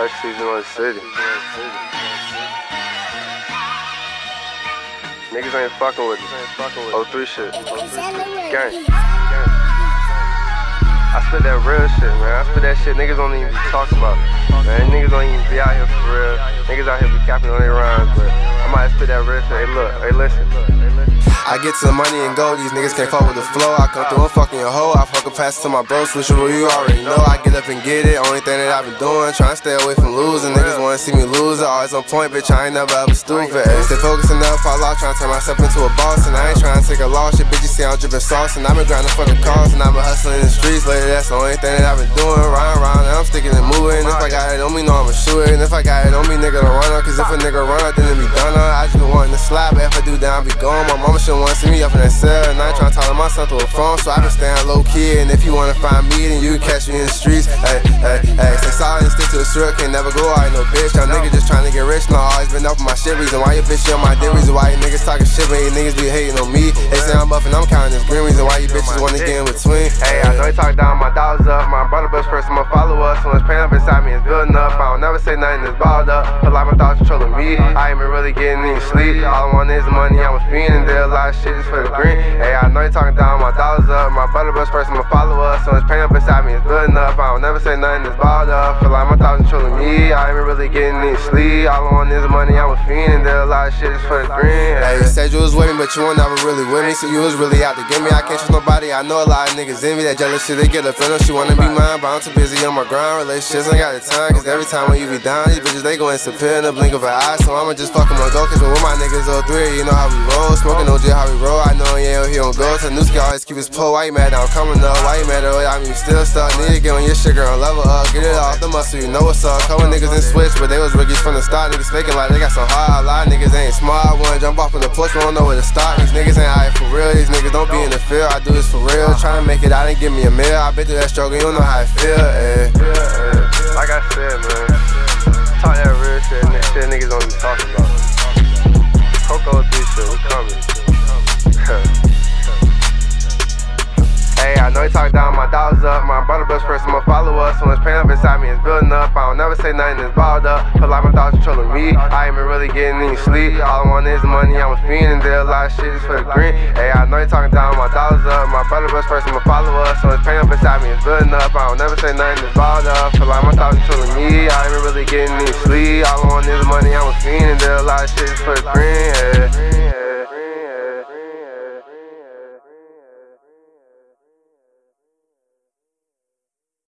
City. Niggas ain't fucking with it. Oh three shit. Gang. I spit that real shit, man. I spit that shit niggas don't even be talking about. Man, niggas don't even be out here for real. Niggas out here be capping on their rhymes, but I might spit that real shit. Hey, look, hey, listen. I get to the money and go, these niggas can't fuck with the flow. I come through a fucking hoe. I fucking pass to my bros, switch rule, you already know. I get up and get it, only thing that I've been doing, trying to stay away from losing. Niggas wanna see me lose, I always on point, bitch. I ain't never ever stupid. Ay, stay focused enough, fall off, trying to turn myself into a boss. And I ain't trying to take a loss, shit, bitch. You see, I'm dripping sauce, and I've been grinding for the cause, and I've been hustling in the streets lately. That's the only thing that I've been doing. Round, round, and I'm sticking and moving. If I got it on me, know I'ma shoot it. And if I got it on me, nigga, don't run up. Cause if a nigga run up, I be gone. My mama shouldn't wanna see me up in that cell. And I ain't tryna talk to myself through a phone, so I been staying low key. And if you wanna find me, then you can catch me in the streets. Hey, hey, hey, stay solid and stick to the strip, can't never go out, no bitch. Y'all niggas just tryna get rich, no, always been up on my shit. Reason why your bitch on my dick, reason why you niggas talking shit, but you niggas be hating on me. They say I'm up I'm counting this green, reason why you bitches wanna get in between. Hey, say balled up. Feel like my thoughts controlling me. I ain't been really getting any sleep. All I want is money, I'm a fiend, and there a lot of shit just for the green. Hey, I know you talking down, my dollars up. My brother best first, I'ma follow us. So much pain up inside me is building up. I don't never say nothing that's balled up. Feel like my thoughts controlling me. I ain't been really getting any sleep. All I want is money, I'm a fiend, and there a lot of shit just for the green. Hey, you said you was with me, but you were never really with me. So you was really out to get me. I can't trust nobody. I know a lot of niggas in me that jealous shit. They get a feeling she wanna be mine, but I'm too busy on my grind. Relationships ain't got the time, cause every time when you be down, these bitches they go disappear in the blink of an eye. So I'ma just fuck 'em and go, cause with my niggas all 03, you know how we roll. Smoking OJ, how we roll. I know yeah, he don't go. To new ski always keep his pole. Why you mad I'm coming up? Why you mad that I you still stuck? Need to get on your shit, girl, level up. Get it off the muscle, you know what's up. Couple niggas in switch, but they was rookies from the start. Niggas faking like they got some hard. A lot of niggas ain't smart. Wanna jump off in the push, don't know where to start. These niggas ain't high for real. These niggas don't be in the field. I do this for real. Tryna make it out and give me a meal. I been through that struggle, you don't know how I feel. Eh. Like I said, man. Talk that real shit, shit niggas don't be talking know you talk down, my dollars up. My brother best first, I'ma follow us. So much pain up inside me is building up. I don't never say nothing that's balled up. Feel like my thoughts controlling me. I ain't been really getting any sleep. All I want is money, I'm a fiend, and there a lot of shit just for the green. Hey, I know you talking down, my dollars up. My brother best first, I'ma follow us. So much pain up inside me is building up. I don't never say nothing that's balled up. Feel like my thoughts controlling me. I ain't been really getting any sleep. All I want is money, I'm a fiend, and there a lot of shit just for the green.